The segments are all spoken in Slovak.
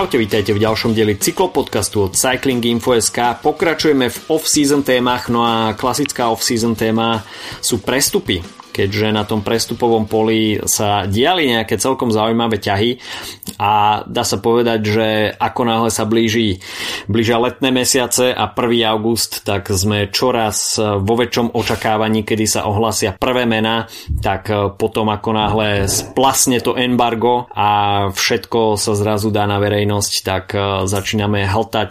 Čaute, vítajte v ďalšom dieli cyklopodcastu od Cycling Info.sk. Pokračujeme v off-season témach, no a klasická off-season téma sú prestupy keďže na tom prestupovom poli sa diali nejaké celkom zaujímavé ťahy a dá sa povedať, že ako náhle sa blíži, blížia letné mesiace a 1. august, tak sme čoraz vo väčšom očakávaní, kedy sa ohlasia prvé mená, tak potom ako náhle splasne to embargo a všetko sa zrazu dá na verejnosť, tak začíname hltať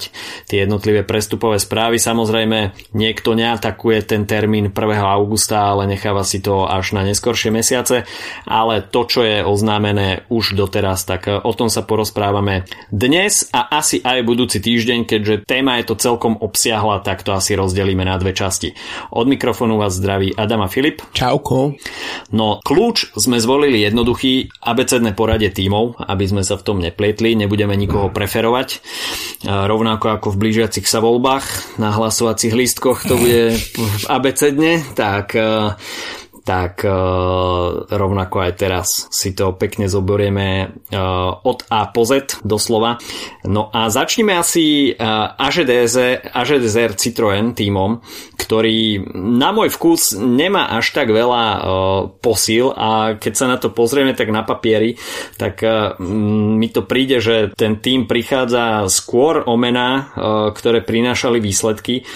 tie jednotlivé prestupové správy. Samozrejme, niekto neatakuje ten termín 1. augusta, ale necháva si to až na neskoršie mesiace, ale to, čo je oznámené už doteraz, tak o tom sa porozprávame dnes a asi aj budúci týždeň, keďže téma je to celkom obsiahla, tak to asi rozdelíme na dve časti. Od mikrofónu vás zdraví Adama Filip. Čauko. No, kľúč sme zvolili jednoduchý abecedné poradie tímov, aby sme sa v tom neplietli, nebudeme nikoho preferovať. Rovnako ako v blížiacich sa voľbách na hlasovacích lístkoch to bude abecedne, tak tak uh, rovnako aj teraz si to pekne zoberieme uh, od A po Z doslova. No a začneme asi uh, AGDZ, AGDZR Citroën týmom, ktorý na môj vkus nemá až tak veľa posil a keď sa na to pozrieme tak na papieri, tak mi to príde, že ten tým prichádza skôr o mená, ktoré prinášali výsledky,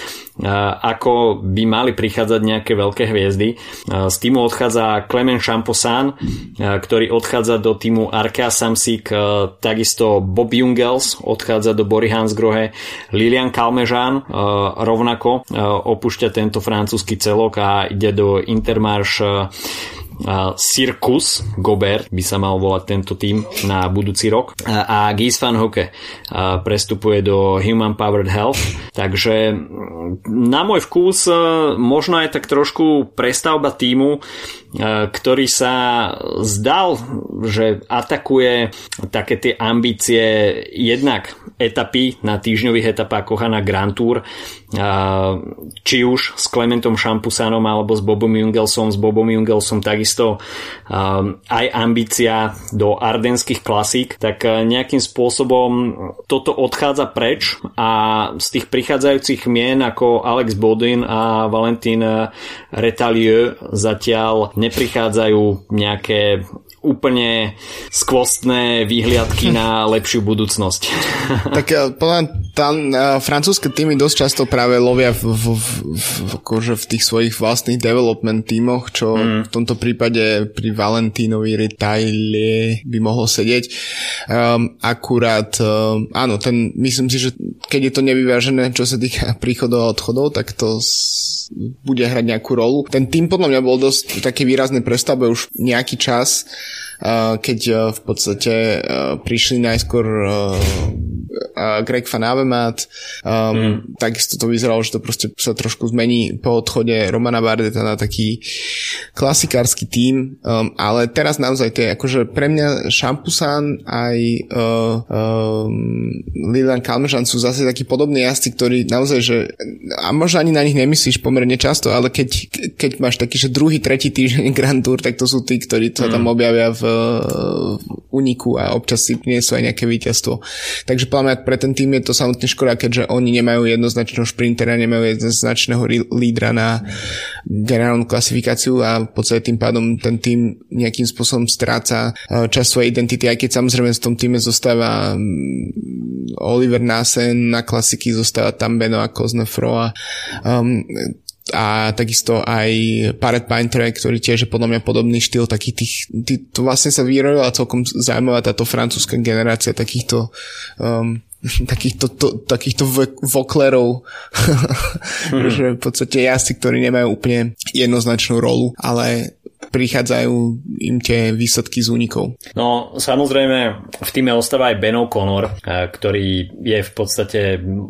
ako by mali prichádzať nejaké veľké hviezdy. Z týmu odchádza Clement Champosan, ktorý odchádza do týmu Arkea Samsic, takisto Bob Jungels odchádza do Bory Hansgrohe, Lilian Kalmežan rovnako opúšťa tento francúzsky celok a ide do Intermarš Circus Gobert by sa mal volať tento tým na budúci rok. A Gies van Hoke prestupuje do Human Powered Health. Takže na môj vkus možno aj tak trošku prestavba týmu ktorý sa zdal, že atakuje také tie ambície jednak etapy na týždňových etapách Kohana Grand Tour či už s Clementom Šampusanom alebo s Bobom Jungelsom. S Bobom Jungelsom takisto aj ambícia do ardenských klasík. Tak nejakým spôsobom toto odchádza preč a z tých prichádzajúcich mien ako Alex Bodin a Valentín Retalieu zatiaľ neprichádzajú nejaké úplne skvostné výhliadky na lepšiu budúcnosť. tak eh, podľa tam uh, francúzske týmy dosť často práve lovia v, v, v, akože v tých svojich vlastných development týmoch, čo mm. v tomto prípade pri Valentínovi Retaile by mohol sedieť. Um, akurát, um, áno, ten, myslím si, že keď je to nevyvážené, čo sa týka príchodov a odchodov, tak to bude hrať nejakú rolu. Ten tým podľa mňa bol dosť také výrazné prestavbe už nejaký čas keď v podstate prišli najskôr Greg Van Avermaet um, mm. takisto to vyzeralo, že to proste sa trošku zmení po odchode Romana Bardeta na taký klasikársky tím, um, ale teraz naozaj to je akože pre mňa Šampusan aj uh, um, Lilian Kalmežan sú zase takí podobní jazdci, ktorí naozaj, že a možno ani na nich nemyslíš pomerne často, ale keď, keď máš taký, že druhý, tretí týždeň Grand Tour, tak to sú tí, ktorí sa tam mm. objavia v, v uniku a občas si sú aj nejaké víťazstvo. Takže podľa mňa pre ten tým je to samotne škoda, keďže oni nemajú jednoznačného šprintera, nemajú jednoznačného lídra na generálnu klasifikáciu a v podstate tým pádom ten tým nejakým spôsobom stráca eh, čas svojej identity, aj keď samozrejme v tom týme zostáva mm, Oliver Nasen, na klasiky zostáva tam Beno a Koznefro a um, a takisto aj Paret Painter, ktorý tiež je podľa mňa podobný štýl takých tých, tý, to vlastne sa vyrojila celkom zaujímavá táto francúzska generácia takýchto um, takýchto, to, takýchto voklerov, hmm. že v podstate jazdci, ktorí nemajú úplne jednoznačnú rolu, ale prichádzajú im tie výsledky z únikov. No samozrejme v týme ostáva aj Ben O'Connor, eh, ktorý je v podstate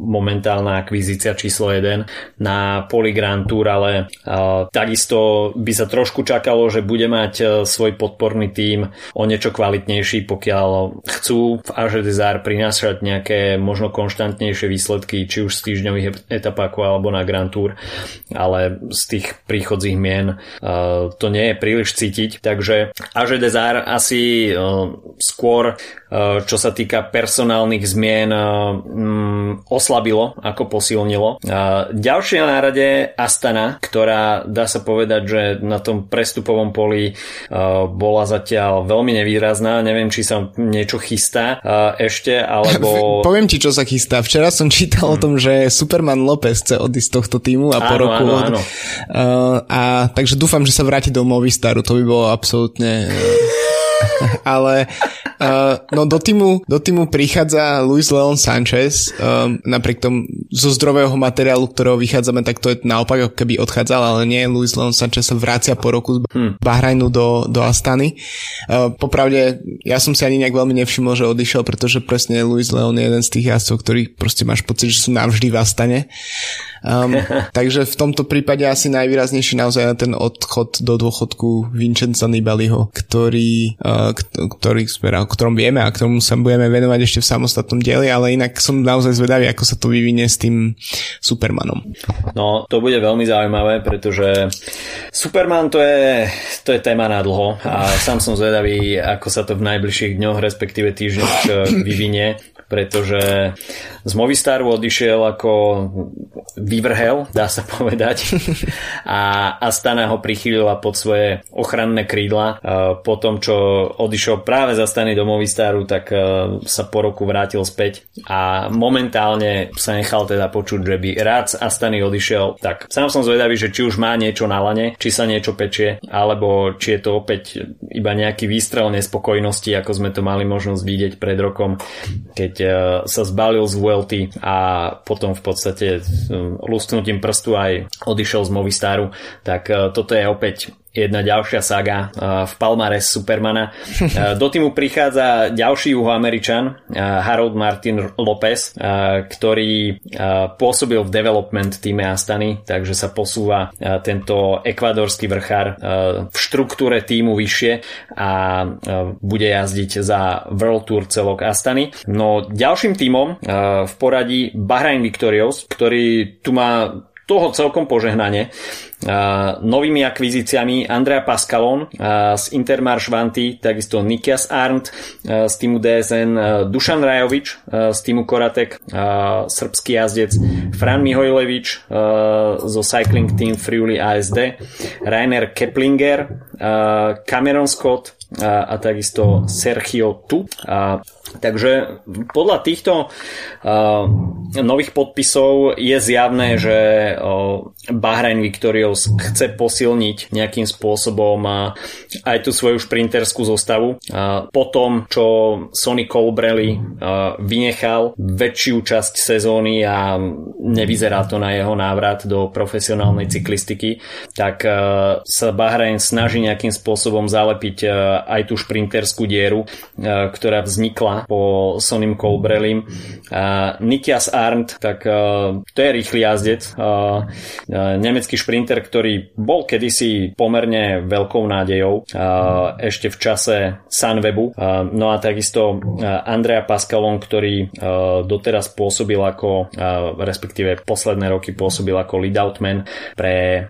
momentálna akvizícia číslo 1 na Poli Tour, ale uh, takisto by sa trošku čakalo, že bude mať uh, svoj podporný tím o niečo kvalitnejší, pokiaľ chcú v Aže prinášať nejaké možno konštantnejšie výsledky, či už z týždňových etapákov alebo na Grand Tour, ale z tých príchodzích mien to nie je príliš cítiť, takže Aže Desart asi uh, skôr čo sa týka personálnych zmien, mm, oslabilo ako posilnilo. Ďalšie na rade Astana, ktorá dá sa povedať, že na tom prestupovom poli bola zatiaľ veľmi nevýrazná. Neviem, či sa niečo chystá ešte, alebo... Poviem ti, čo sa chystá. Včera som čítal hmm. o tom, že Superman Lopez chce odísť z tohto týmu a po áno, roku... Áno, áno. Uh, a takže dúfam, že sa vráti do Movistaru. To by bolo absolútne... ale uh, no do týmu, do týmu prichádza Luis Leon Sanchez um, napriek tomu zo zdrového materiálu, ktorého vychádzame, tak to je naopak ako keby odchádzal, ale nie, Luis Leon Sanchez sa vracia po roku z hmm. Bahrajnu do, do Astany. Uh, popravde, ja som si ani nejak veľmi nevšimol, že odišiel, pretože presne Luis Leon je jeden z tých jazdcov, ktorých proste máš pocit, že sú navždy v Astane. Um, takže v tomto prípade asi najvýraznejší naozaj ten odchod do dôchodku Vincenza Nibaliho, ktorý, uh, ktorý o ktorom vieme a ktorom sa budeme venovať ešte v samostatnom dieli, ale inak som naozaj zvedavý, ako sa to vyvinie s tým Supermanom. No, to bude veľmi zaujímavé, pretože Superman to je, to je téma na dlho a sám som zvedavý, ako sa to v najbližších dňoch, respektíve týždňoch vyvinie pretože z Movistaru odišiel ako vyvrhel, dá sa povedať. A Astana ho prichýlila pod svoje ochranné krídla. Po tom, čo odišiel práve za Stany do Movistaru, tak e, sa po roku vrátil späť a momentálne sa nechal teda počuť, že by rád z Astany odišiel. Tak sám som zvedavý, že či už má niečo na lane, či sa niečo pečie, alebo či je to opäť iba nejaký výstrel nespokojnosti, ako sme to mali možnosť vidieť pred rokom, keď e, sa zbalil z Vuelty a potom v podstate lustnutím prstu aj odišiel z Movistaru, tak e, toto je opäť jedna ďalšia saga uh, v Palmares Supermana. Uh, do týmu prichádza ďalší juhoameričan, uh, Harold Martin Lopez, ktorý pôsobil v development týme Astany, takže sa posúva tento ekvadorský vrchár v štruktúre týmu vyššie a bude jazdiť za World Tour celok Astany. No ďalším týmom v poradí Bahrain Victorious, ktorý tu má toho celkom požehnanie. Novými akvizíciami Andrea Pascalon z Intermarš Vanty, takisto Nikias Arndt z týmu DSN, Dušan Rajovič z týmu Koratek, srbský jazdec, Fran Mihojlevič zo Cycling Team Friuli ASD, Rainer Keplinger, Cameron Scott a takisto Sergio Tu. Takže podľa týchto uh, nových podpisov je zjavné, že uh, Bahrain Victorious chce posilniť nejakým spôsobom uh, aj tú svoju šprinterskú zostavu. Uh, po tom, čo Sonny Colbrelli uh, vynechal väčšiu časť sezóny a nevyzerá to na jeho návrat do profesionálnej cyklistiky, tak uh, sa Bahrain snaží nejakým spôsobom zalepiť uh, aj tú šprinterskú dieru, uh, ktorá vznikla po Sonim Colbrelim. Uh, Nikias Arndt, tak uh, to je rýchly jazdec, uh, nemecký šprinter, ktorý bol kedysi pomerne veľkou nádejou ešte v čase Sunwebu. No a takisto Andrea Pascalon, ktorý doteraz pôsobil ako, respektíve posledné roky pôsobil ako lead outman pre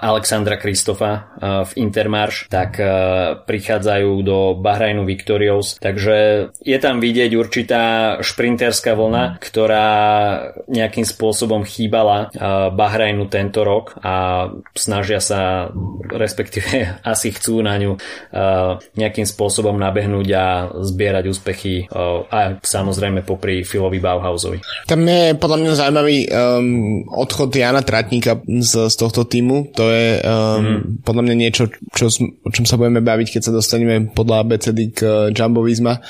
Alexandra Kristofa v Intermarš, tak prichádzajú do Bahrajnu Victorious, takže je tam vidieť určitá šprinterská vlna, ktorá nejakým spôsobom chýbala Bahrajnu tento rok a snažia sa, respektíve asi chcú na ňu nejakým spôsobom nabehnúť a zbierať úspechy a samozrejme popri Filovi Bauhausovi. Tam je podľa mňa zaujímavý um, odchod Jana Tratníka z, z tohto týmu. To je um, mm. podľa mňa niečo, čo, o čom sa budeme baviť, keď sa dostaneme podľa ABCD k Jumbo Visma,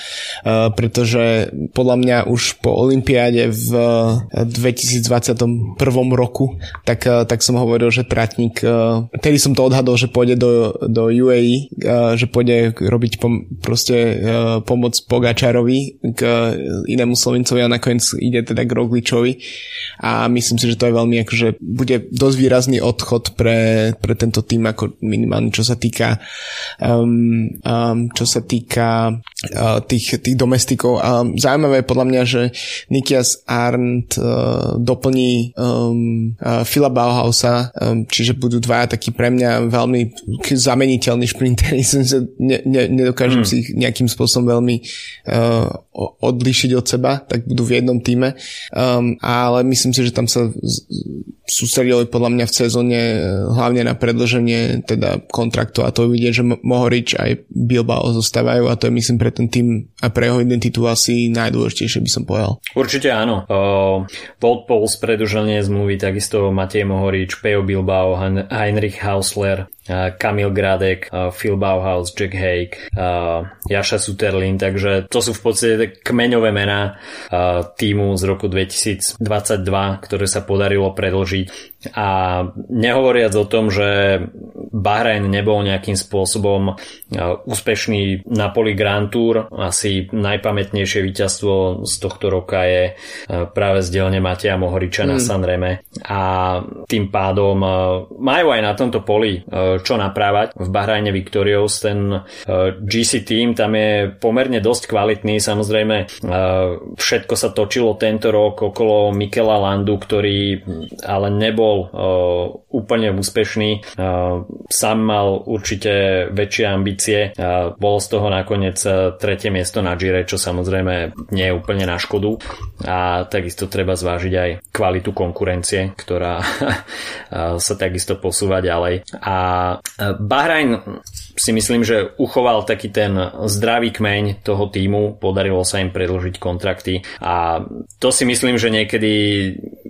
pretože podľa mňa už po Olympiáde v 2021 roku, tak, uh, tak som hovoril, že Tratník, tedy som to odhadol, že pôjde do, do UAE, že pôjde robiť pom, proste pomoc Pogačarovi k inému Slovincovi a nakoniec ide teda k Rogličovi. A myslím si, že to je veľmi akože bude dosť výrazný odchod pre, pre tento tým ako minimálne čo sa týka um, um, čo sa týka uh, tých tých, tých domestikov. A zaujímavé je podľa mňa, že Nikias Arndt uh, doplní um, uh, Phila Bauhausa, um, čiže budú dvaja takí pre mňa veľmi zameniteľní šprinteri. ne, ne, nedokážem mm. si ich nejakým spôsobom veľmi uh, odlišiť od seba, tak budú v jednom týme. Um, ale myslím si, že tam sa sústredili podľa mňa v sezóne uh, hlavne na predlženie teda kontraktu a to vidieť, že Mohorič aj Bilbao zostávajú a to je myslím pre ten tým a pre jeho identitu asi najdôležitejšie by som povedal. Určite áno. Uh, Bolt Pauls predlženie zmluvy, takisto Matej Mohorič, Peo Bilbao, Heinrich Hausler, Kamil Gradek, Phil Bauhaus, Jack Hake, Jaša Suterlin, takže to sú v podstate kmeňové mená týmu z roku 2022, ktoré sa podarilo predlžiť a nehovoriac o tom, že Bahrajn nebol nejakým spôsobom úspešný na poli Grand Tour, asi najpamätnejšie víťazstvo z tohto roka je práve z dielne Mateja Mohoriča mm. na Sanreme a tým pádom majú aj na tomto poli čo naprávať. V Bahrajne Victorious ten GC team tam je pomerne dosť kvalitný, samozrejme všetko sa točilo tento rok okolo Mikela Landu, ktorý ale nebol nebol uh, úplne úspešný. Uh, sám mal určite väčšie ambície. Bolo z toho nakoniec uh, tretie miesto na Gire, čo samozrejme nie je úplne na škodu. A takisto treba zvážiť aj kvalitu konkurencie, ktorá sa takisto posúva ďalej. A Bahrajn si myslím, že uchoval taký ten zdravý kmeň toho týmu, podarilo sa im predložiť kontrakty a to si myslím, že niekedy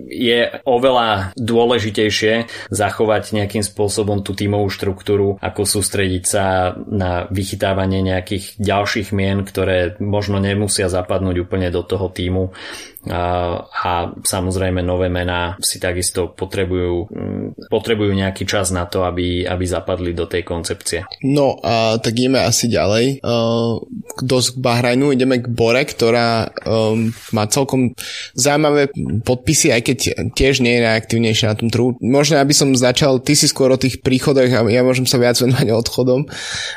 je oveľa dôležitejšie zachovať nejakým spôsobom tú tímovú štruktúru, ako sústrediť sa na vychytávanie nejakých ďalších mien, ktoré možno nemusia zapadnúť úplne do toho týmu a samozrejme nové mená si takisto potrebujú, mm, potrebujú nejaký čas na to, aby, aby zapadli do tej koncepcie. No a tak ideme asi ďalej. Dosť k Bahrajnu ideme k Bore, ktorá um, má celkom zaujímavé podpisy, aj keď tiež nie je najaktívnejšia na tom trhu. Možno, aby som začal, ty si skôr o tých príchodoch a ja môžem sa viac venovať odchodom.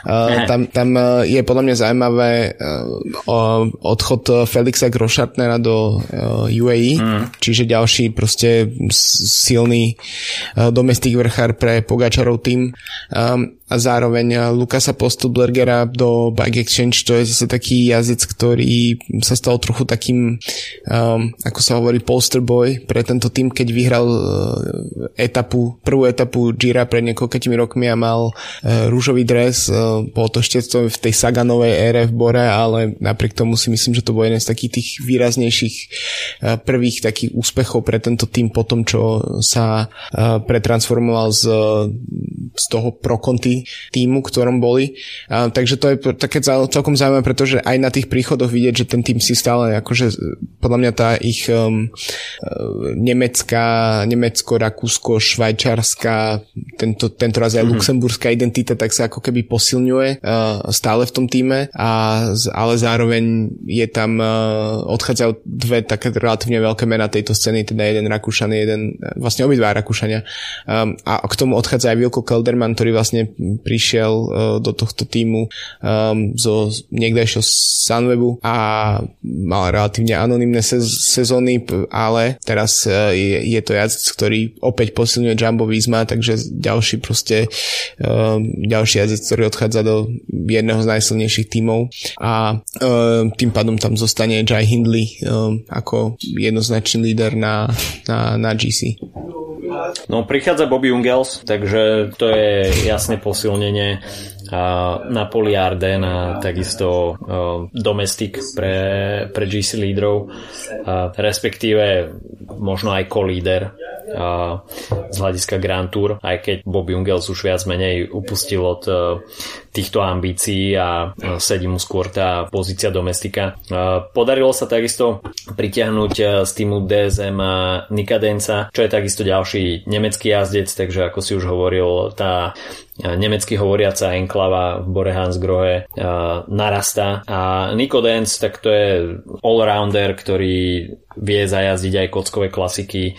Uh, tam, tam uh, je podľa mňa zaujímavé uh, odchod Felixa Grošartnera do UAE, mm. čiže ďalší proste silný uh, domestik vrchár pre Pogačarov tým. Um, a zároveň eh, Lukasa Postublergera do Bike Exchange, to je zase taký jazyc, ktorý sa stal trochu takým, um, ako sa hovorí, poster boy pre tento tým, keď vyhral etapu, prvú etapu Gira pred niekoľkými rokmi a mal uh, rúžový dres, uh, bolo to ešte v tej Saganovej ére v Bore, ale napriek tomu si myslím, že to bol jeden z takých tých výraznejších prvých takých úspechov pre tento tým po tom, čo sa uh, pretransformoval z, z toho pro konty týmu, ktorom boli. Takže to je také celkom zaujímavé, pretože aj na tých príchodoch vidieť, že ten tým si stále akože podľa mňa tá ich um, nemecká, Nemecko, Rakúsko, Švajčarská, tento, tento raz aj mm-hmm. luxemburská identita tak sa ako keby posilňuje uh, stále v tom týme, a, ale zároveň je tam, uh, odchádzajú dve také relatívne veľké mená tejto scény, teda jeden Rakúšan, jeden, vlastne obidva Rakúšania. Um, a k tomu odchádza aj Vilko Kelderman, ktorý vlastne prišiel uh, do tohto týmu um, zo niekdejšieho Sunwebu a mal relatívne anonimné sez- sezóny, ale teraz uh, je, je to jazdec, ktorý opäť posilňuje Jumbo Visma, takže ďalší proste um, ďalší jazdec, ktorý odchádza do jedného z najsilnejších tímov a um, tým pádom tam zostane Jai Hindley um, ako jednoznačný líder na, na, na GC. No prichádza Bobby Ungels, takže to je jasné posilnenie na poli Arden a takisto domestik pre, pre GC lídrov, respektíve možno aj co-líder z hľadiska Grand Tour, aj keď Bob Jungels už viac menej upustil od týchto ambícií a sedí mu skôr tá pozícia domestika. Podarilo sa takisto pritiahnuť z týmu DSM Nika Denca, čo je takisto ďalší nemecký jazdec, takže ako si už hovoril, tá nemecky hovoriaca enklava v Bore Hansgrohe narastá a Nico Dance, tak to je allrounder, ktorý vie zajazdiť aj kockové klasiky,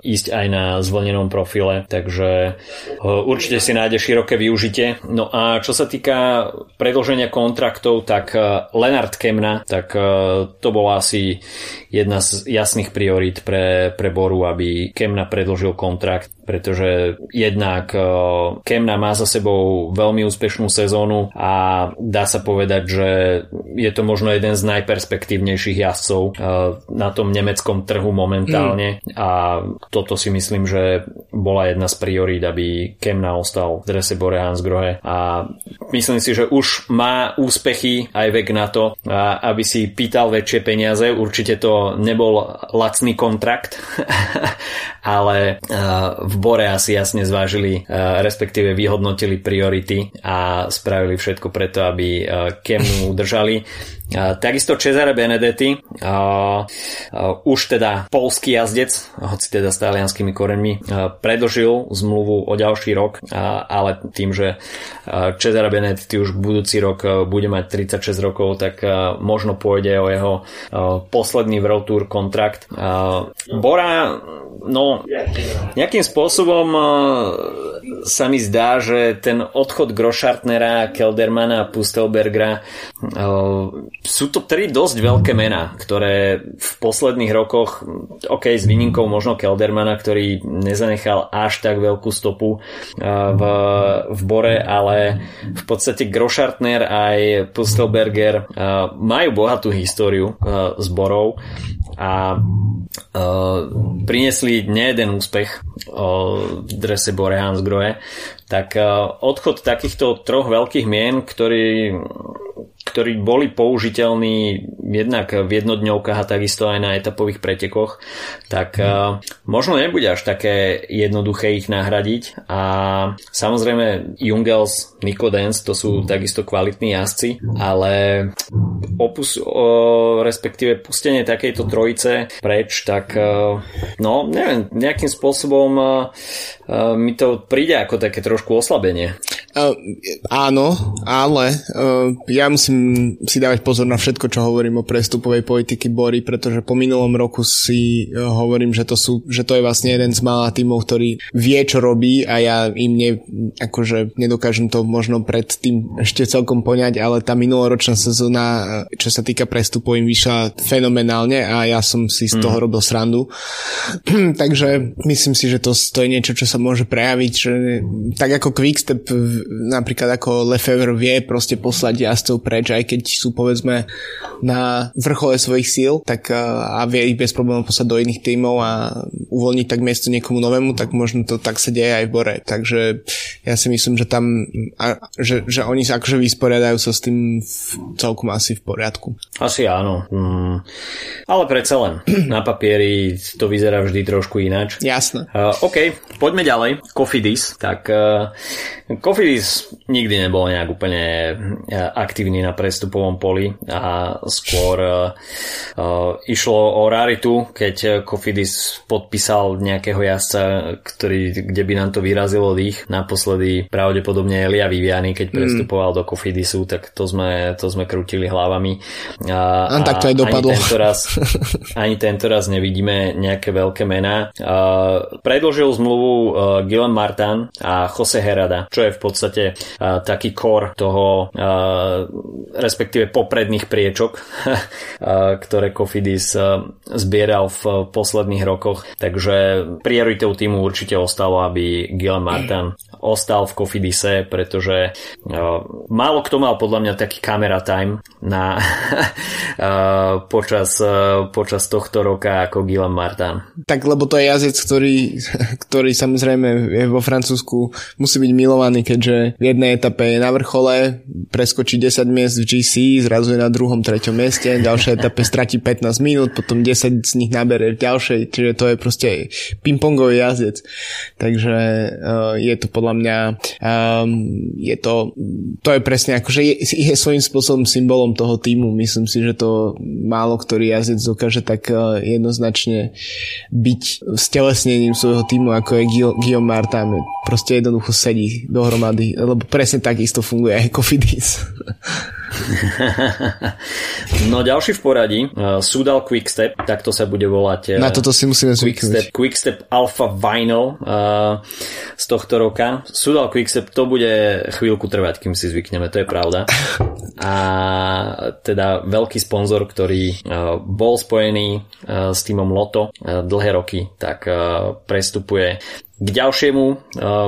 ísť aj na zvlnenom profile, takže určite si nájde široké využitie. No a čo sa týka predlženia kontraktov, tak Lenard Kemna, tak to bola asi jedna z jasných priorít pre, pre Boru, aby Kemna predlžil kontrakt pretože jednak eh, Kemna má za sebou veľmi úspešnú sezónu a dá sa povedať, že je to možno jeden z najperspektívnejších jazdcov eh, na tom nemeckom trhu momentálne mm. a toto si myslím, že bola jedna z priorít, aby Kemna ostal v drese Bore Hansgrohe a myslím si, že už má úspechy aj vek na to, aby si pýtal väčšie peniaze. Určite to nebol lacný kontrakt, ale v v Bore asi jasne zvážili, e, respektíve vyhodnotili priority a spravili všetko preto, aby e, Kemu udržali. Takisto Cesare Benedetti, už teda polský jazdec, hoci teda s talianskými koreňmi, predlžil zmluvu o ďalší rok, ale tým, že Cesare Benedetti už budúci rok bude mať 36 rokov, tak možno pôjde o jeho posledný World Tour kontrakt. Bora, no, nejakým spôsobom sa mi zdá, že ten odchod Groschartnera, Keldermana a Pustelbergera sú to tri dosť veľké mená, ktoré v posledných rokoch, ok, s výnimkou možno Keldermana, ktorý nezanechal až tak veľkú stopu uh, v, v Bore, ale v podstate Groschartner aj Pustelberger uh, majú bohatú históriu s Borou a priniesli nejeden úspech v drese Bore Hansgrohe, tak odchod takýchto troch veľkých mien, ktorí ktorí boli použiteľní jednak v jednodňovkách a takisto aj na etapových pretekoch, tak mm. možno nebude až také jednoduché ich nahradiť a samozrejme Jungels, Nico Dance, to sú takisto kvalitní jazdci, ale opus, o, respektíve pustenie takejto trojice preč, tak no neviem, nejakým spôsobom mi to príde ako také trošku oslabenie. Uh, áno, ale uh, ja musím si dávať pozor na všetko, čo hovorím o prestupovej politiky Bory, pretože po minulom roku si uh, hovorím, že to, sú, že to je vlastne jeden z malých tímov, ktorý vie, čo robí a ja im ne, akože nedokážem to možno pred tým ešte celkom poňať, ale tá minuloročná sezóna, čo sa týka prestupov, im vyšla fenomenálne a ja som si z toho mm. robil srandu. Takže myslím si, že to, to je niečo, čo sa môže prejaviť, že tak ako Quickstep napríklad ako Lefevre vie proste poslať jazdcov preč, aj keď sú povedzme na vrchole svojich síl, tak a vie ich bez problémov poslať do iných tímov a uvoľniť tak miesto niekomu novému, tak možno to tak sa deje aj v Bore. Takže ja si myslím, že tam, a, že, že oni sa akože vysporiadajú sa s tým v, celkom asi v poriadku. Asi áno. Mm. Ale predsa len, na papieri to vyzerá vždy trošku ináč. Jasné. Uh, OK, poďme ďalej. Kofidis. Tak uh, Kofidis nikdy nebol nejak úplne uh, aktívny na prestupovom poli a skôr uh, uh, išlo o raritu, keď Kofidis podpísal nejakého jazdca, ktorý, kde by nám to vyrazilo dých. Naposledy pravdepodobne Elia Viviani, keď mm. prestupoval do Kofidisu, tak to sme, to sme krútili hlavami. A, a, a tak to aj dopadlo. Tento, raz, ani tento raz nevidíme nejaké veľké mená. Uh, predložil zmluvu uh, Gilan Martin a Jose Herada, čo je v podstate uh, taký kor toho, uh, respektíve popredných priečok, uh, ktoré Kofidis uh, zbieral v posledných rokoch. Takže prioritou týmu určite ostalo, aby Gil Martin ostal v Kofidise, pretože uh, málo kto mal podľa mňa taký camera time na uh, počas, uh, počas tohto roka ako Gilan Martin. Tak lebo to je jazdec, ktorý, ktorý samozrejme je vo Francúzsku musí byť milovaný, keďže v jednej etape je na vrchole, preskočí 10 miest v GC, zrazu je na druhom, treťom mieste, v ďalšej etape stratí 15 minút, potom 10 z nich nabere v ďalšej, čiže to je proste pingpongový jazdec. Takže uh, je to podľa mňa um, je to, to je presne akože je, je svojím spôsobom symbolom toho týmu. Myslím si, že to málo ktorý jazdec dokáže tak uh, jednoznačne byť stelesnením svojho týmu, ako je Guillaume Martin. Proste jednoducho sedí dohromady, lebo presne takisto funguje aj Cofidis. no ďalší v poradí, uh, Sudal Quickstep, takto sa bude volať. Uh, Na toto si musíme zvyknúť. Quickstep, Quickstep Alpha Vinyl uh, z tohto roka. Sudal Quickstep, to bude chvíľku trvať, kým si zvykneme, to je pravda. A teda veľký sponzor, ktorý uh, bol spojený uh, s týmom Loto uh, dlhé roky, tak uh, prestupuje k ďalšiemu uh,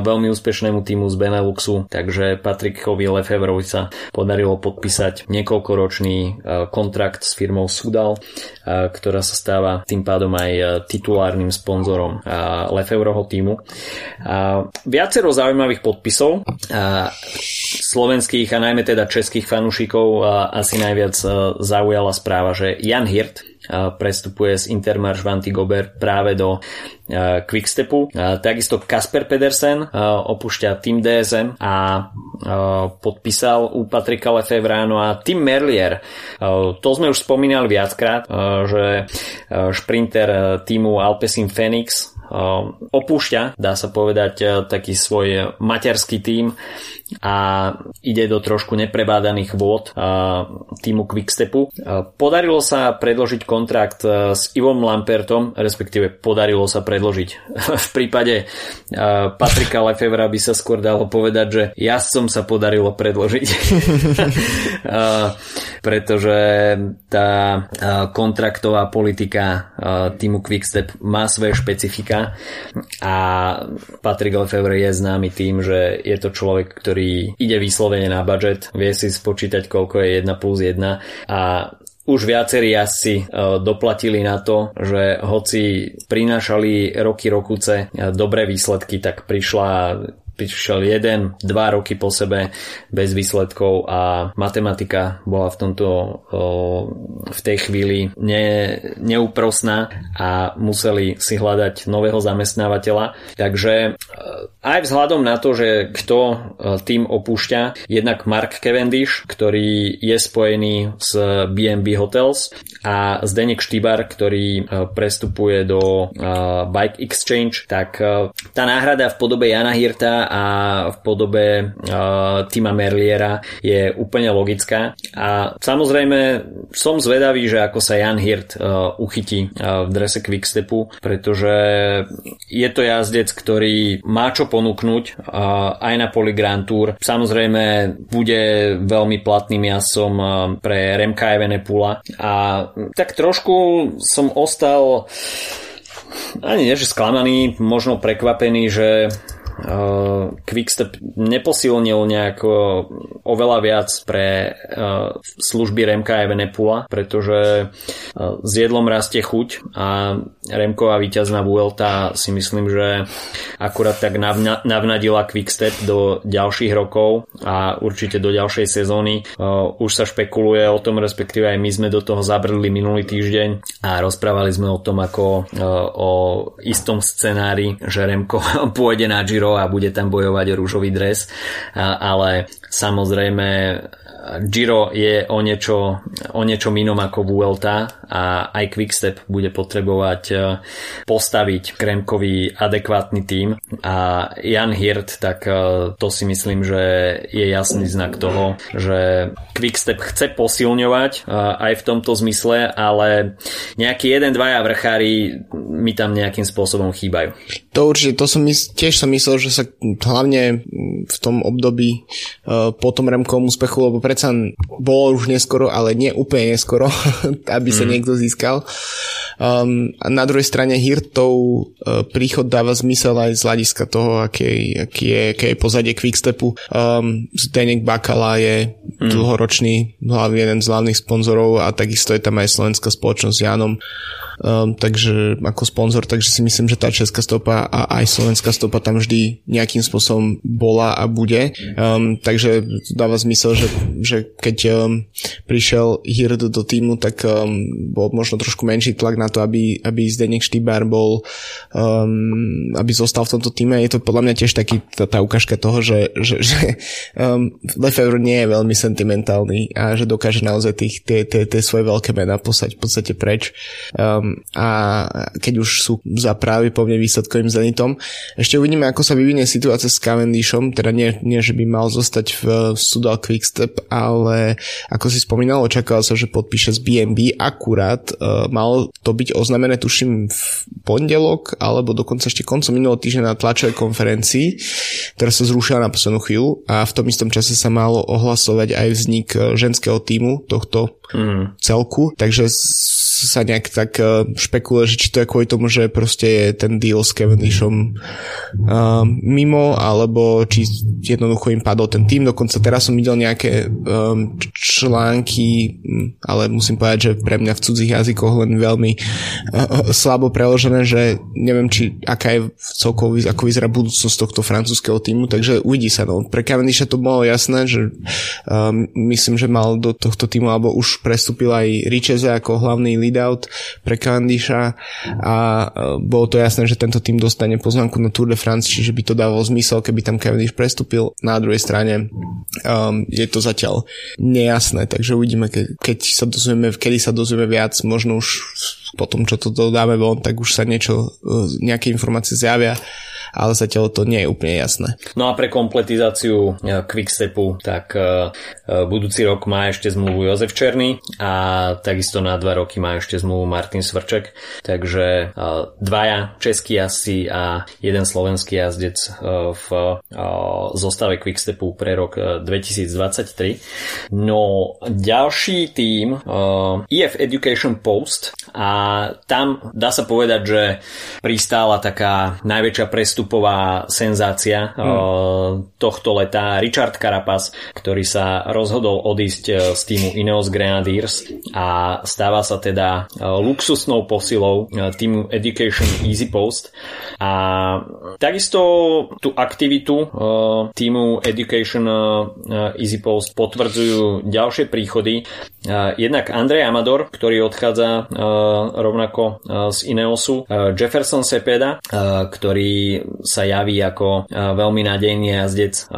veľmi úspešnému týmu z Beneluxu, takže Patrickovi Lefevrovi sa podarilo podpísať niekoľkoročný uh, kontrakt s firmou Sudal, uh, ktorá sa stáva tým pádom aj titulárnym sponzorom Lefevroho týmu. Viacero zaujímavých podpisov slovenských a najmä teda českých fanúšikov asi najviac zaujala správa, že Jan Hirt prestupuje z Intermarš Vanty Gober práve do Quickstepu. Takisto Kasper Pedersen opúšťa Team DSM a podpísal u Patrika Lefevráno a Tim Merlier. To sme už spomínali viackrát, že šprinter týmu Alpecin Phoenix opúšťa, dá sa povedať, taký svoj materský tím a ide do trošku neprebádaných vôd týmu Quickstepu. Podarilo sa predložiť kontrakt s Ivom Lampertom, respektíve podarilo sa predložiť. v prípade Patrika Lefevra by sa skôr dalo povedať, že jazdcom sa podarilo predložiť. pretože tá kontraktová politika týmu Quickstep má svoje špecifika a Patrick Lefevre je známy tým, že je to človek, ktorý ide vyslovene na budget, vie si spočítať, koľko je 1 plus 1 a už viacerí jazdci e, doplatili na to, že hoci prinášali roky rokuce e, dobré výsledky, tak prišla prišiel jeden, dva roky po sebe bez výsledkov a matematika bola v tomto v tej chvíli ne, neúprosná a museli si hľadať nového zamestnávateľa. Takže e, aj vzhľadom na to, že kto e, tým opúšťa, jednak Mark Cavendish, ktorý je spojený s BNB Hotels a Zdenek Štýbar, ktorý e, prestupuje do Bike Exchange, tak tá náhrada v podobe Jana Hirta a v podobe Tima Merliera je úplne logická. A samozrejme som zvedavý, že ako sa Jan Hirt uchytí v drese Quickstepu, pretože je to jazdec, ktorý má čo ponúknuť aj na poli Grand Tour. Samozrejme bude veľmi platným jazdcom uh, pre Remka Evenepula a tak trošku som ostal ani nie, že sklamaný, možno prekvapený, že Quickstep neposilnil nejako oveľa viac pre uh, služby Remka Evenepula, pretože uh, s jedlom rastie chuť a Remková víťazná Vuelta si myslím, že akurát tak navna- navnadila Quickstep do ďalších rokov a určite do ďalšej sezóny. Už sa špekuluje o tom, respektíve aj my sme do toho zabrdli minulý týždeň a rozprávali sme o tom ako o istom scenári, že Remko pôjde na Giro Giro a bude tam bojovať rúžový dres, ale samozrejme Giro je o niečo, o niečo inom ako Vuelta a aj Quickstep bude potrebovať e, postaviť Kremkový adekvátny tím a Jan Hirt, tak e, to si myslím, že je jasný znak toho, že Quickstep chce posilňovať e, aj v tomto zmysle, ale nejaký jeden, dvaja vrchári mi tam nejakým spôsobom chýbajú. To určite, to som tiež som myslel, že sa hlavne v tom období uh, po tom Remkovom úspechu, lebo predsa bolo už neskoro, ale nie úplne neskoro, aby sa mm. niekto získal. Um, a na druhej strane Hirtov uh, príchod dáva zmysel aj z hľadiska toho, aký, aký, je, aký je pozadie Quickstepu. Um, Zdenek Bakala je mm. dlhoročný hlavný jeden z hlavných sponzorov a takisto je tam aj slovenská spoločnosť s Janom Um, takže ako sponzor, takže si myslím, že tá česká stopa a aj slovenská stopa tam vždy nejakým spôsobom bola a bude. Um, takže dáva zmysel, že, že keď um, prišiel Hird do týmu, tak um, bol možno trošku menší tlak na to, aby, aby Zdenek Štýbar bol um, aby zostal v tomto týme. Je to podľa mňa tiež taký tá, tá ukážka toho, že, že, že um, Lefebvre nie je veľmi sentimentálny a že dokáže naozaj tých, tie, tie, tie svoje veľké mená poslať v podstate preč. Um, a keď už sú za práve povne výsledkovým zenitom. Ešte uvidíme, ako sa vyvinie situácia s Cavendishom, teda nie, nie že by mal zostať v Sudal Quickstep, ale ako si spomínal, očakával sa, že podpíše z BNB. Akurát uh, mal to byť oznamené, tuším, v pondelok, alebo dokonca ešte koncom minulého týždňa na tlačovej konferencii, ktorá sa zrušila na poslednú chvíľu a v tom istom čase sa malo ohlasovať aj vznik e, ženského týmu tohto mm. celku, takže sa nejak tak uh, špekuluje, že či to je kvôli tomu, že proste je ten deal s Cavendishom uh, mimo, alebo či jednoducho im padol ten tým. Dokonca teraz som videl nejaké um, články, ale musím povedať, že pre mňa v cudzích jazykoch len veľmi uh, slabo preložené, že neviem, či aká je celkovo, ako vyzerá budúcnosť tohto francúzského týmu, takže uvidí sa. No. Pre Cavendisha to bolo jasné, že um, myslím, že mal do tohto týmu, alebo už prestúpil aj Richeze ako hlavný lead-out pre Cavendisha a e, bolo to jasné, že tento tým dostane pozvánku na Tour de France, čiže by to dávalo zmysel, keby tam Cavendish prestúpil. Na druhej strane um, je to zatiaľ nejasné, takže uvidíme, ke, keď sa dozvieme, kedy sa dozvieme viac, možno už po tom, čo to dáme von, tak už sa niečo, e, nejaké informácie zjavia ale zatiaľ to nie je úplne jasné. No a pre kompletizáciu e, Quickstepu, tak e, e, budúci rok má ešte zmluvu Jozef Černý a takisto na dva roky má ešte zmluvu Martin Svrček, takže dvaja českí jazdci a jeden slovenský jazdec v zostave Quickstepu pre rok 2023. No ďalší tým EF Education Post a tam dá sa povedať, že pristála taká najväčšia prestup prestupová senzácia hmm. tohto leta. Richard Carapaz, ktorý sa rozhodol odísť e, z týmu Ineos Grenadiers a stáva sa teda e, luxusnou posilou e, týmu Education Easy Post. A takisto tú aktivitu týmu Education Easy Post potvrdzujú ďalšie príchody. Jednak Andrej Amador, ktorý odchádza rovnako z Ineosu, Jefferson Sepeda, ktorý sa javí ako veľmi nádejný jazdec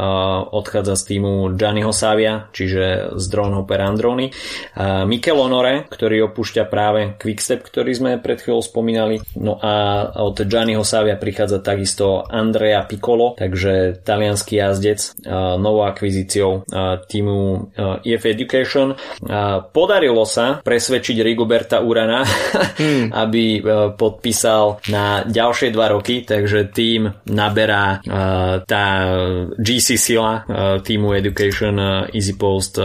odchádza z týmu Gianniho Savia, čiže z Dronhopper Androny. Mikel Honore, ktorý opúšťa práve Quickstep, ktorý sme pred chvíľou spomínali. No a od Gianniho Savia prichádza takisto Andrea Piccolo, takže talianský jazdec novou akvizíciou týmu EF Education. Podarilo sa presvedčiť Rigoberta Urana, hmm. aby podpísal na ďalšie dva roky, takže tým naberá uh, tá GC sila uh, týmu Education uh, Easy Post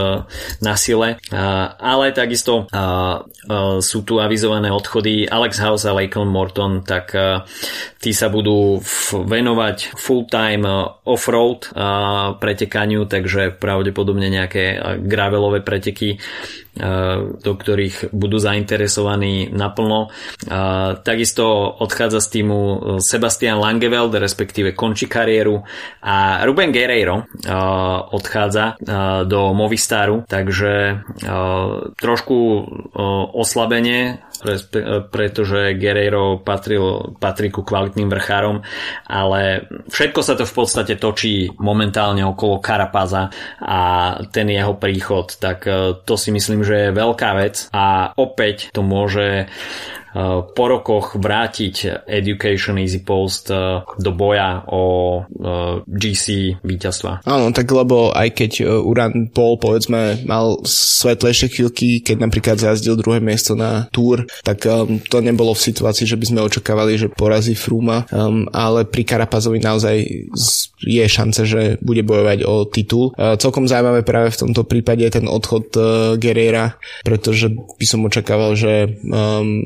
na sile, ale takisto sú tu avizované odchody Alex House a Lakeland Morton, tak tí sa budú venovať full-time off-road pretekaniu, takže pravdepodobne nejaké gravelové preteky do ktorých budú zainteresovaní naplno. Takisto odchádza z týmu Sebastian Langeveld, respektíve končí kariéru. A Ruben Guerreiro odchádza do Movistaru, takže trošku oslabenie pretože Guerreiro patril, patrí ku kvalitným vrchárom, ale všetko sa to v podstate točí momentálne okolo Karapaza a ten jeho príchod, tak to si myslím, že je veľká vec. A opäť to môže po rokoch vrátiť Education Easy Post eh, do boja o eh, GC víťazstva. Áno, tak lebo aj keď eh, Uran Paul povedzme mal svetlejšie chvíľky, keď napríklad zazdil druhé miesto na Tour, tak um, to nebolo v situácii, že by sme očakávali, že porazí Fruma, um, ale pri Karapazovi naozaj je šance, že bude bojovať o titul. Uh, celkom zaujímavé práve v tomto prípade je ten odchod uh, Guerrera, pretože by som očakával, že um,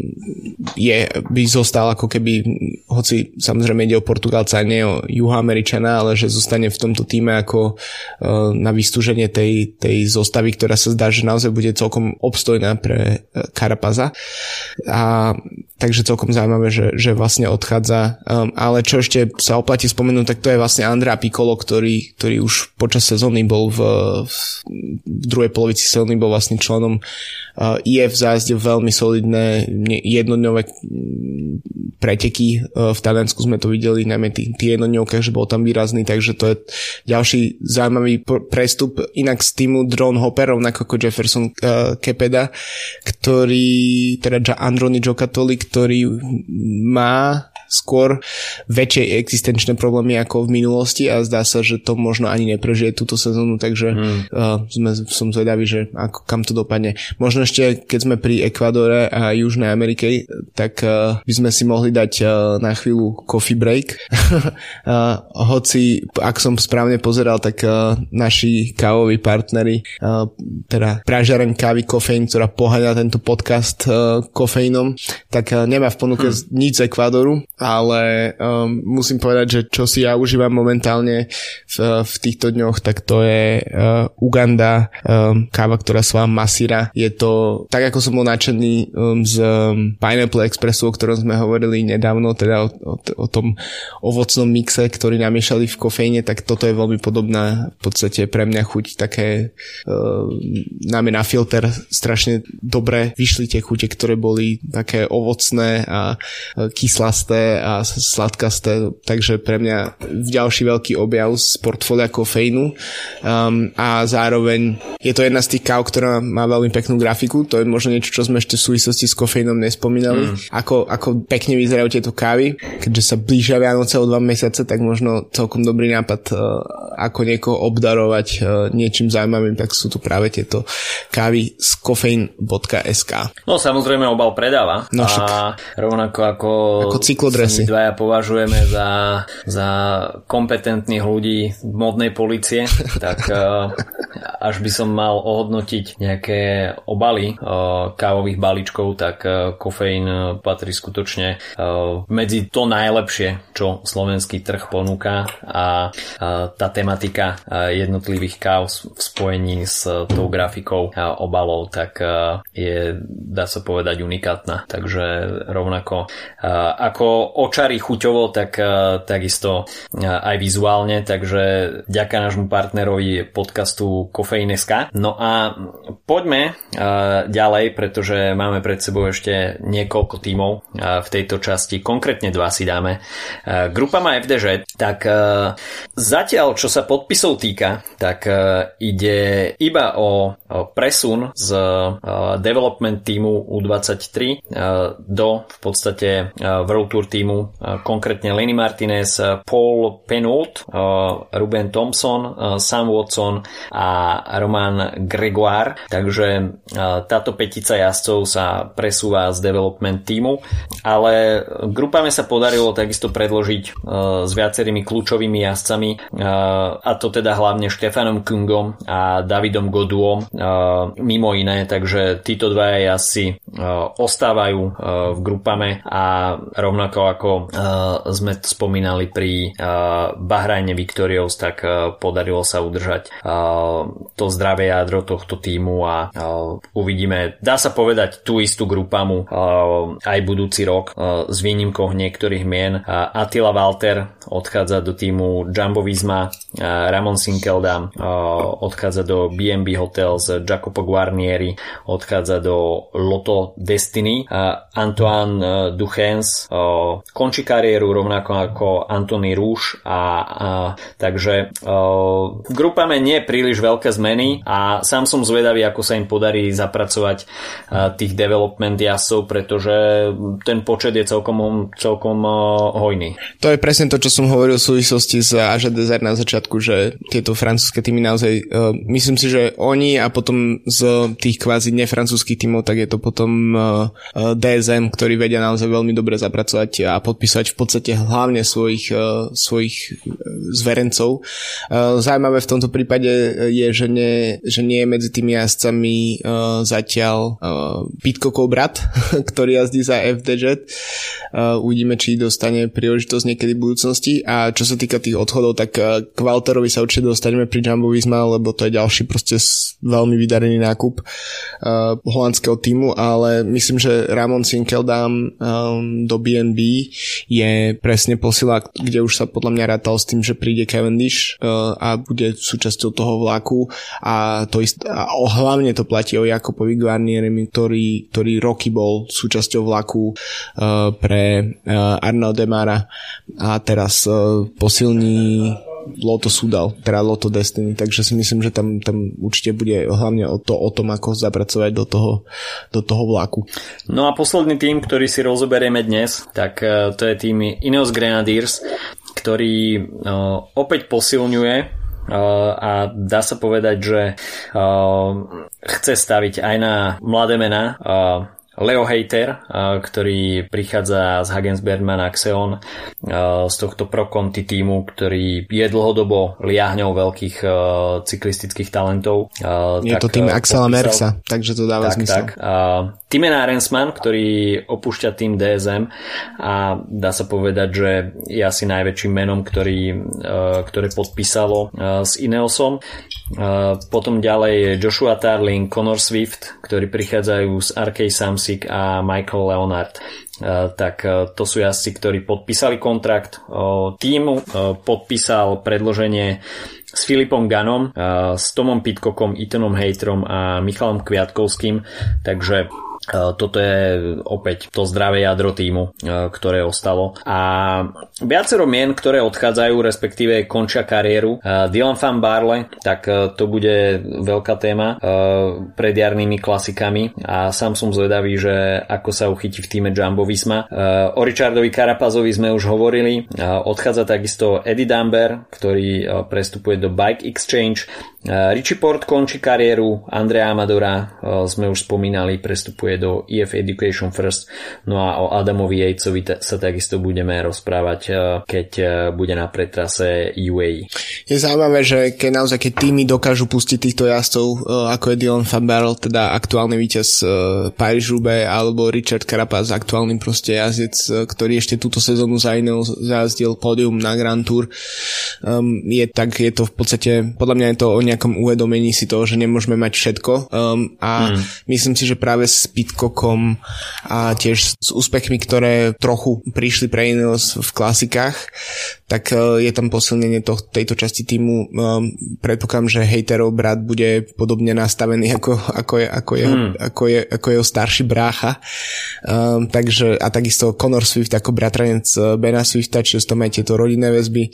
je, by zostal ako keby, hoci samozrejme ide o Portugalca nie o Juhoameričana, ale že zostane v tomto týme ako uh, na vystúženie tej, tej zostavy, ktorá sa zdá, že naozaj bude celkom obstojná pre Karapaza. A takže celkom zaujímavé, že, že vlastne odchádza. Um, ale čo ešte sa oplatí spomenúť, tak to je vlastne Andrea Piccolo, ktorý, ktorý už počas sezóny bol v, v, druhej polovici sezóny bol vlastne členom uh, IF zázde veľmi solidné jednodňové preteky. Uh, v Taliansku sme to videli, najmä tý jednodňovkách, že bol tam výrazný, takže to je ďalší zaujímavý prestup. Inak z týmu Drone Hopper, rovnako ako Jefferson uh, Kepeda, ktorý, teda Androni Giocattoli, ktorý má skôr väčšie existenčné problémy ako v minulosti a zdá sa, že to možno ani neprežije túto sezónu, takže hmm. uh, sme, som zvedavý, že ako, kam to dopadne. Možno ešte, keď sme pri Ekvadore a Južnej Amerike, tak uh, by sme si mohli dať uh, na chvíľu coffee break. uh, hoci, ak som správne pozeral, tak uh, naši kávoví partneri, uh, teda pražiareň kávy kofeín, ktorá poháňa tento podcast uh, kofeínom, tak uh, nemá v ponuke hmm. nič z Ekvádoru ale um, musím povedať, že čo si ja užívam momentálne v, v týchto dňoch, tak to je uh, Uganda, um, káva, ktorá sa Masira. Je to, tak ako som bol nadšený um, z um, Pineapple Expressu, o ktorom sme hovorili nedávno, teda o, o, o tom ovocnom mixe, ktorý namiešali v kofeíne, tak toto je veľmi podobná v podstate pre mňa chuť také uh, náme na filter strašne dobre vyšli tie chute, ktoré boli také ovocné a uh, kyslasté a sladkasté, takže pre mňa ďalší veľký objav z portfólia kofeínu. Um, a zároveň je to jedna z tých káv, ktorá má veľmi peknú grafiku, to je možno niečo, čo sme ešte v súvislosti s kofeínom nespomínali, mm. ako, ako pekne vyzerajú tieto kávy, keďže sa blížia Vianoce o dva mesiace, tak možno celkom dobrý nápad, uh, ako niekoho obdarovať uh, niečím zaujímavým, tak sú tu práve tieto kávy z kofeín.sk. No samozrejme obal predáva. No, a rovnako ako, ako adresy. My dvaja považujeme za, za kompetentných ľudí modnej policie, tak uh, až by som mal ohodnotiť nejaké obaly uh, kávových balíčkov, tak uh, kofeín patrí skutočne medzi to najlepšie, čo slovenský trh ponúka a tá tematika jednotlivých káv v spojení s tou grafikou obalov, tak je, dá sa povedať, unikátna. Takže rovnako ako očarí chuťovo, tak uh, takisto uh, aj vizuálne, takže ďaká nášmu partnerovi podcastu Kofeíneska. No a poďme uh, ďalej, pretože máme pred sebou ešte niekoľko tímov v tejto časti, konkrétne dva si dáme. Grupa má FDŽ, tak zatiaľ, čo sa podpisov týka, tak ide iba o, presun z development týmu U23 uh, do v podstate World Tour týmu, konkrétne Lenny Martinez, Paul Penult, Ruben Thompson, Sam Watson a Roman Gregoire. Takže táto petica jazdcov sa presúva z development týmu, ale grupame sa podarilo takisto predložiť s viacerými kľúčovými jazdcami a to teda hlavne Štefanom Kungom a Davidom Goduom mimo iné, takže títo dvaja jazdci ostávajú v grupame a rovnako ako uh, sme spomínali pri uh, Bahrajne Victorious, tak uh, podarilo sa udržať uh, to zdravé jadro tohto týmu a uh, uvidíme, dá sa povedať tú istú grupamu uh, aj budúci rok uh, s výnimkou niektorých mien. Uh, Attila Walter odchádza do týmu Jumbo Visma, uh, Ramon Sinkelda uh, odchádza do BNB Hotels, Jacopo Guarnieri odchádza do Lotto Destiny, uh, Antoine uh, Duchens uh, končí kariéru rovnako ako Antony Rúš a, a takže uh, grupame nie príliš veľké zmeny a sám som zvedavý, ako sa im podarí zapracovať uh, tých development jasov, pretože ten počet je celkom, celkom uh, hojný. To je presne to, čo som hovoril v súvislosti s Aža Desert na začiatku, že tieto francúzske týmy naozaj, uh, myslím si, že oni a potom z tých kvázi nefrancúzských týmov, tak je to potom uh, DSM, ktorí vedia naozaj veľmi dobre zapracovať a podpísať v podstate hlavne svojich, uh, svojich e, zverencov. Uh, zaujímavé v tomto prípade je, že nie, že nie je medzi tými jazdcami zatiaľ Pitkokov brat, ktorý jazdí za. Uh, uvidíme, či dostane príležitosť niekedy v budúcnosti. a čo sa týka tých odchodov, tak k Walterovi sa určite dostaneme pri Jumbo Visma, lebo to je ďalší proste veľmi vydarený nákup holandského týmu, ale myslím, že Ramon Sinkeldam do BNB je presne posila, kde už sa podľa mňa rátal s tým, že príde Cavendish uh, a bude súčasťou toho vlaku. A to ist, a hlavne to platí o Jakobovi Guarnieremi, ktorý, ktorý roky bol súčasťou vlaku uh, pre uh, Arnaud Demara. A teraz uh, posilní Loto Sudal, teda Loto Destiny, takže si myslím, že tam, tam určite bude hlavne o, to, o tom, ako zapracovať do toho, do toho vlaku. No a posledný tým, ktorý si rozoberieme dnes, tak uh, to je tým Ineos Grenadiers, ktorý uh, opäť posilňuje uh, a dá sa povedať, že chce staviť aj na mladé mená Leo Hater, ktorý prichádza z Hagensbergman Axeon z tohto Pro Conti týmu, ktorý je dlhodobo liahňou veľkých cyklistických talentov. Je tak, to tým Axela Merksa, takže to dáva tak, zmysel. Tak. Timen Arensman, ktorý opúšťa tým DSM a dá sa povedať, že je asi najväčším menom, ktorý, ktoré podpísalo s Ineosom. Potom ďalej Joshua Tarling, Connor Swift, ktorí prichádzajú z Arkej Samsic a Michael Leonard. Tak to sú jazdci, ktorí podpísali kontrakt. Tým podpísal predloženie s Filipom Ganom, s Tomom Pitcockom, Itonom Hejtrom a Michalom Kviatkovským, takže E, toto je opäť to zdravé jadro týmu, e, ktoré ostalo. A viacero mien, ktoré odchádzajú, respektíve končia kariéru. E, Dylan Van Barle, tak to bude veľká téma pred jarnými klasikami a sám som zvedavý, že ako sa uchytí v týme Jumbo Visma. O Richardovi Karapazovi sme už hovorili. Odchádza takisto Eddie Dumber, ktorý prestupuje do Bike Exchange. Richie Port končí kariéru, Andrea Amadora sme už spomínali, prestupuje do EF Education First. No a o Adamovi Jejcovi sa takisto budeme rozprávať, e, keď e, bude na pretrase UAE. Je zaujímavé, že keď naozaj keď týmy dokážu pustiť týchto jazdcov, e, ako je Dylan Van Barrel, teda aktuálny víťaz roubaix alebo Richard Carapaz, aktuálny proste jazdec, ktorý ešte túto sezónu za iného zajazdil pódium na Grand Tour, um, je tak, je to v podstate, podľa mňa je to o nejakom uvedomení si toho, že nemôžeme mať všetko um, a mm. myslím si, že práve Speed Pitcockom a tiež s úspechmi, ktoré trochu prišli pre Ineos v klasikách, tak e, je tam posilnenie to, tejto časti týmu. E, predpokladám, že hejterov brat bude podobne nastavený ako, ako, je, ako, jeho, hmm. ako, je, ako jeho starší brácha. Um, takže, a takisto Conor Swift ako bratranec Bena Swifta, čiže to majú tieto rodinné väzby.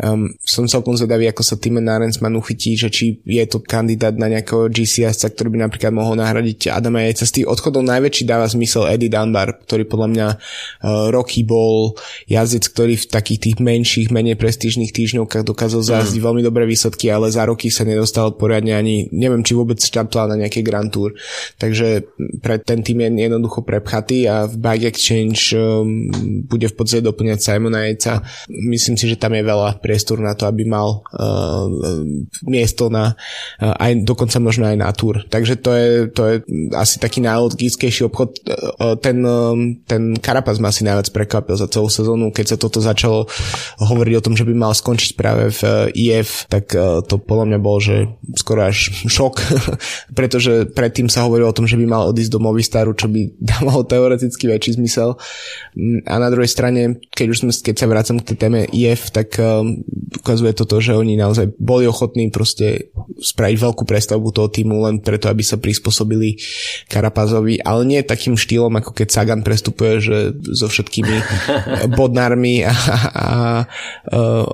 Um, som celkom zvedavý, ako sa Timen Narensman uchytí, že či je to kandidát na nejakého GCS, ktorý by napríklad mohol nahradiť Adama Jejca. Z tých odchodov najväčší dáva zmysel Eddie Dunbar, ktorý podľa mňa uh, roky bol jazdec, ktorý v takých tých menších menej prestížnych týždňovkách dokázal zázdiť mm. veľmi dobré výsledky, ale za roky sa nedostal poriadne ani, neviem, či vôbec štartoval na nejaké Grand Tour. Takže pre ten tým je jednoducho prepchatý a v Bike Exchange um, bude v podstate doplňať Simona Jejca. Myslím si, že tam je veľa priestoru na to, aby mal uh, miesto na uh, aj dokonca možno aj na Tour. Takže to je, to je asi taký najlogickejší obchod. Uh, ten, um, ten Karapaz ma asi najviac prekvapil za celú sezónu, keď sa toto začalo hovoriť o tom, že by mal skončiť práve v IF, tak to podľa mňa bol, že skoro až šok, pretože predtým sa hovorilo o tom, že by mal odísť do Movistaru, čo by dávalo teoreticky väčší zmysel. Mm, a na druhej strane, keď už sme, keď sa vracam k tej téme IF, tak ukazuje to, že oni naozaj boli ochotní proste spraviť veľkú prestavbu toho týmu len preto, aby sa prispôsobili Karapazovi, ale nie takým štýlom, ako keď Sagan prestupuje, že so všetkými bodnármi a, a, uh,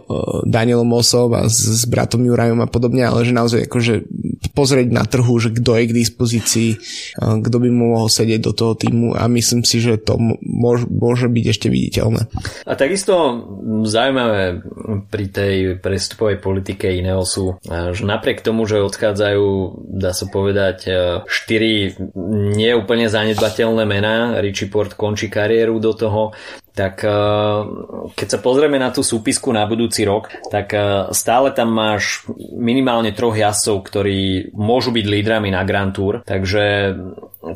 Danielom Mosom a s, s bratom Jurajom a podobne, ale že naozaj akože pozrieť na trhu, že kto je k dispozícii, uh, kto by mu mohol sedieť do toho týmu a myslím si, že to môž, môže byť ešte viditeľné. A takisto zaujímavé pri tej prestupovej politike Ineosu, že napriek tomu, že odchádzajú, dá sa povedať, štyri neúplne zanedbateľné mená, Richie Port končí kariéru do toho, tak eh, keď sa pozrieme na tú súpisku na budúci rok, tak eh, stále tam máš minimálne troch jazdcov, ktorí môžu byť lídrami na Grand Tour, takže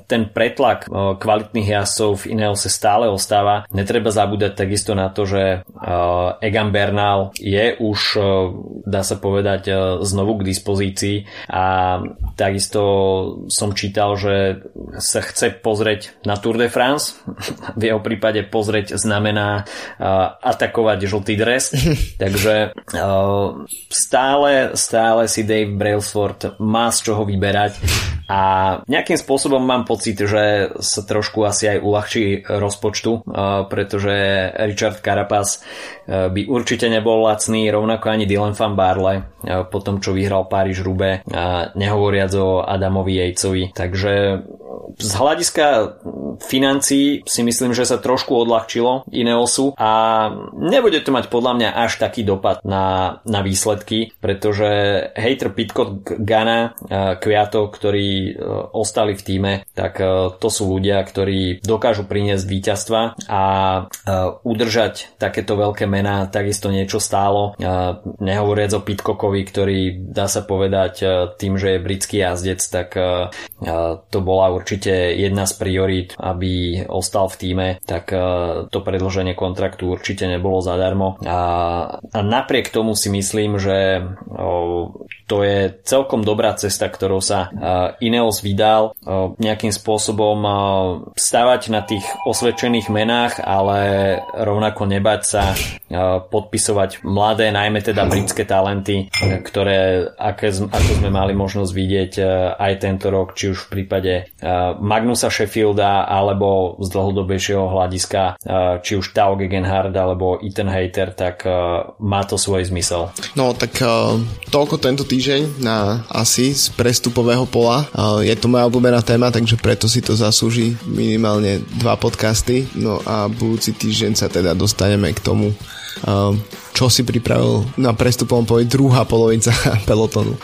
ten pretlak kvalitných jazdcov v Ineose stále ostáva. Netreba zabúdať takisto na to, že Egan Bernal je už, dá sa povedať, znovu k dispozícii a takisto som čítal, že sa chce pozrieť na Tour de France. V jeho prípade pozrieť znamená atakovať žltý dres. Takže stále, stále si Dave Brailsford má z čoho vyberať a nejakým spôsobom mám pocit, že sa trošku asi aj uľahčí rozpočtu, pretože Richard Carapaz by určite nebol lacný, rovnako ani Dylan van Barle po tom, čo vyhral Paríž Rube, nehovoriac o Adamovi Jejcovi. Takže z hľadiska financií si myslím, že sa trošku odľahčilo Ineosu a nebude to mať podľa mňa až taký dopad na, na výsledky, pretože hater Pitcock Gana, Kviato, ktorí e, ostali v týme, tak e, to sú ľudia, ktorí dokážu priniesť víťazstva a e, udržať takéto veľké mená takisto niečo stálo. Nehovoriac o Pitcockovi, ktorý dá sa povedať tým, že je britský jazdec, tak to bola určite jedna z priorít, aby ostal v týme, tak to predloženie kontraktu určite nebolo zadarmo. A napriek tomu si myslím, že to je celkom dobrá cesta, ktorou sa Ineos vydal nejakým spôsobom stavať na tých osvedčených menách, ale rovnako nebať sa podpisovať mladé, najmä teda britské talenty, ktoré aké, ako sme mali možnosť vidieť aj tento rok, či už v prípade Magnusa Sheffielda alebo z dlhodobejšieho hľadiska či už Tao Gegenhard alebo Ethan Hater, tak má to svoj zmysel. No tak toľko tento týždeň na asi z prestupového pola. Je to moja obľúbená téma, takže preto si to zaslúži minimálne dva podcasty. No a budúci týždeň sa teda dostaneme k tomu, čo si pripravil na prestupovom poli druhá polovica pelotonu.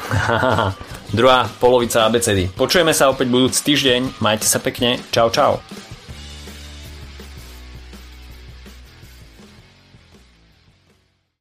druhá polovica ABCD. Počujeme sa opäť budúci týždeň. Majte sa pekne. Čau, čau.